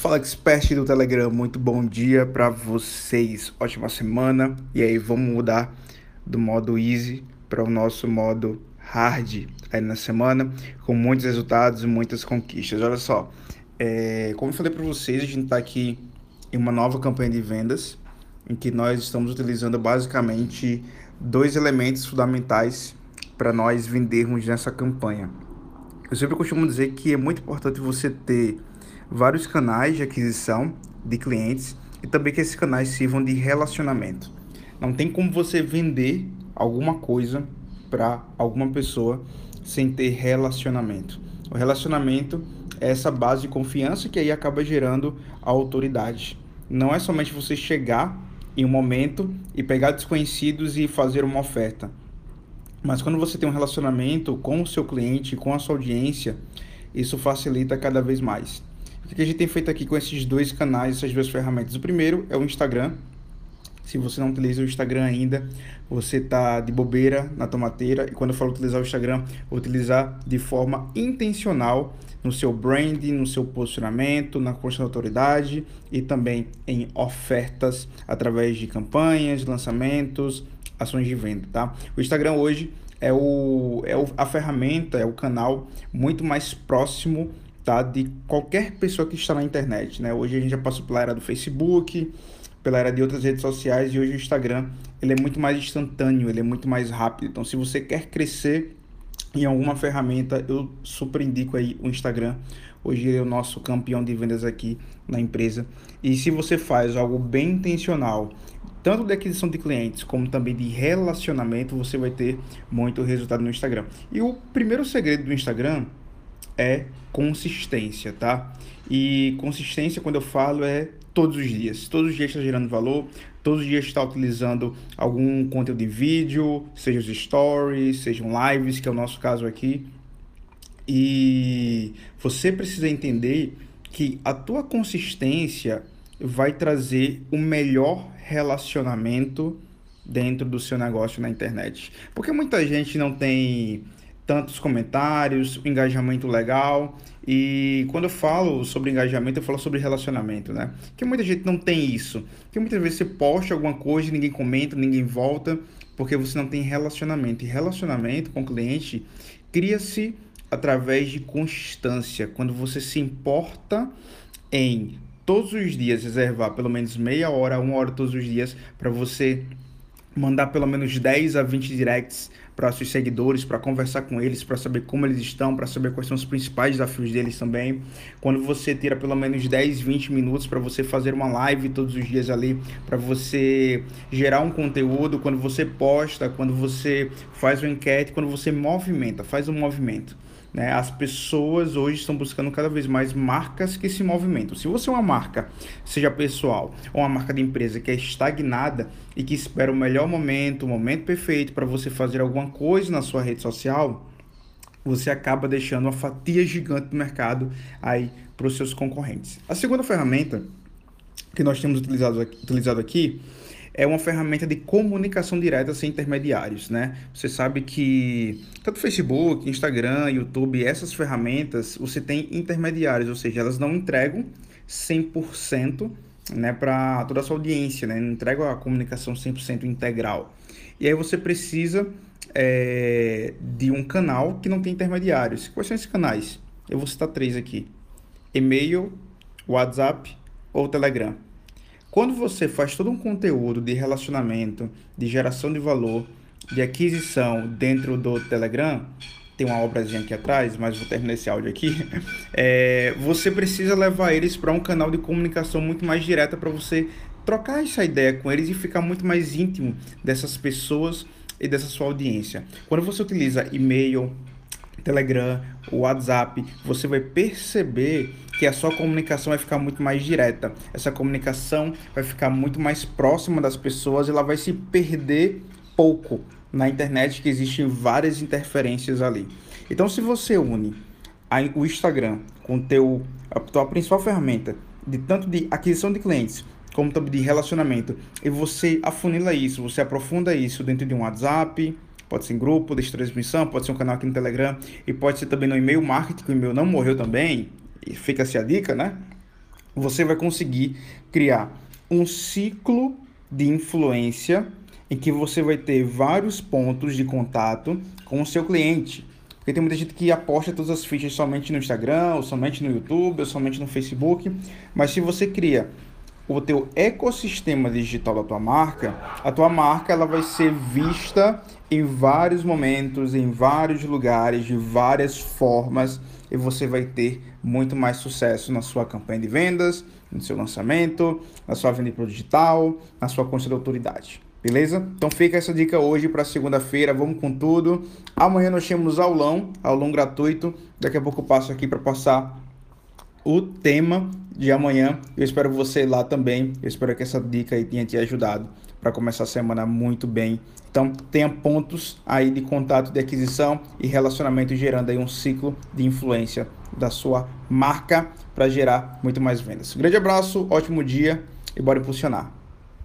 Fala expert do Telegram, muito bom dia para vocês, ótima semana. E aí, vamos mudar do modo easy para o nosso modo hard aí na semana, com muitos resultados e muitas conquistas. Olha só, é, como eu falei para vocês, a gente está aqui em uma nova campanha de vendas, em que nós estamos utilizando basicamente dois elementos fundamentais para nós vendermos nessa campanha. Eu sempre costumo dizer que é muito importante você ter vários canais de aquisição de clientes e também que esses canais sirvam de relacionamento. Não tem como você vender alguma coisa para alguma pessoa sem ter relacionamento. O relacionamento é essa base de confiança que aí acaba gerando a autoridade. Não é somente você chegar em um momento e pegar desconhecidos e fazer uma oferta. Mas quando você tem um relacionamento com o seu cliente, com a sua audiência, isso facilita cada vez mais. O que a gente tem feito aqui com esses dois canais, essas duas ferramentas? O primeiro é o Instagram. Se você não utiliza o Instagram ainda, você está de bobeira na tomateira. E quando eu falo utilizar o Instagram, utilizar de forma intencional no seu branding, no seu posicionamento, na construção da autoridade e também em ofertas através de campanhas, lançamentos, ações de venda, tá? O Instagram hoje é, o, é a ferramenta, é o canal muito mais próximo tá? de qualquer pessoa que está na internet. Né? Hoje a gente já passou pela era do Facebook, pela era de outras redes sociais e hoje o Instagram ele é muito mais instantâneo, ele é muito mais rápido. Então, se você quer crescer em alguma ferramenta, eu super indico aí o Instagram. Hoje ele é o nosso campeão de vendas aqui na empresa. E se você faz algo bem intencional, tanto de aquisição de clientes como também de relacionamento, você vai ter muito resultado no Instagram. E o primeiro segredo do Instagram é consistência, tá? E consistência, quando eu falo, é todos os dias. Todos os dias está gerando valor, todos os dias está utilizando algum conteúdo de vídeo, seja os stories, sejam lives, que é o nosso caso aqui. E você precisa entender que a tua consistência vai trazer o melhor relacionamento dentro do seu negócio na internet. Porque muita gente não tem tantos comentários, engajamento legal. E quando eu falo sobre engajamento, eu falo sobre relacionamento, né? Que muita gente não tem isso. Que muitas vezes você posta alguma coisa ninguém comenta, ninguém volta, porque você não tem relacionamento. E relacionamento com o cliente cria-se através de constância. Quando você se importa em todos os dias reservar pelo menos meia hora, uma hora todos os dias para você mandar pelo menos 10 a 20 directs para seus seguidores, para conversar com eles, para saber como eles estão, para saber quais são os principais desafios deles também. Quando você tira pelo menos 10, 20 minutos para você fazer uma live todos os dias ali, para você gerar um conteúdo, quando você posta, quando você faz uma enquete, quando você movimenta, faz um movimento. Né? As pessoas hoje estão buscando cada vez mais marcas que se movimentam. Se você é uma marca, seja pessoal ou uma marca de empresa que é estagnada e que espera o melhor momento, o momento perfeito para você fazer alguma coisa na sua rede social, você acaba deixando uma fatia gigante do mercado aí para os seus concorrentes. A segunda ferramenta que nós temos utilizado utilizado aqui é uma ferramenta de comunicação direta sem intermediários, né? Você sabe que tanto Facebook, Instagram, YouTube, essas ferramentas, você tem intermediários, ou seja, elas não entregam 100% né, para toda a sua audiência, né? Não entregam a comunicação 100% integral. E aí você precisa é, de um canal que não tem intermediários. Quais são esses canais? Eu vou citar três aqui: e-mail, WhatsApp ou Telegram. Quando você faz todo um conteúdo de relacionamento, de geração de valor, de aquisição dentro do Telegram, tem uma obrazinha aqui atrás, mas vou terminar esse áudio aqui. É, você precisa levar eles para um canal de comunicação muito mais direta para você trocar essa ideia com eles e ficar muito mais íntimo dessas pessoas e dessa sua audiência. Quando você utiliza e-mail, Telegram, WhatsApp, você vai perceber que a sua comunicação vai ficar muito mais direta. Essa comunicação vai ficar muito mais próxima das pessoas, ela vai se perder pouco na internet, que existem várias interferências ali. Então, se você une o Instagram com teu, a tua principal ferramenta de tanto de aquisição de clientes como também de relacionamento, e você afunila isso, você aprofunda isso dentro de um WhatsApp, pode ser em grupo de transmissão, pode ser um canal aqui no Telegram e pode ser também no e-mail marketing, que o e-mail não morreu também, e fica-se a dica, né? você vai conseguir criar um ciclo de influência em que você vai ter vários pontos de contato com o seu cliente. Porque tem muita gente que aposta todas as fichas somente no Instagram, ou somente no YouTube, ou somente no Facebook. Mas se você cria o teu ecossistema digital da tua marca, a tua marca ela vai ser vista em vários momentos, em vários lugares, de várias formas, e você vai ter muito mais sucesso na sua campanha de vendas, no seu lançamento, na sua venda pro digital, na sua conta de autoridade. Beleza? Então fica essa dica hoje para segunda-feira, vamos com tudo. Amanhã nós temos aulão, aulão gratuito. Daqui a pouco eu passo aqui para passar o tema de amanhã. Eu espero você lá também. Eu espero que essa dica aí tenha te ajudado para começar a semana muito bem. Então, tenha pontos aí de contato, de aquisição e relacionamento gerando aí um ciclo de influência da sua marca para gerar muito mais vendas. Grande abraço, ótimo dia e bora impulsionar.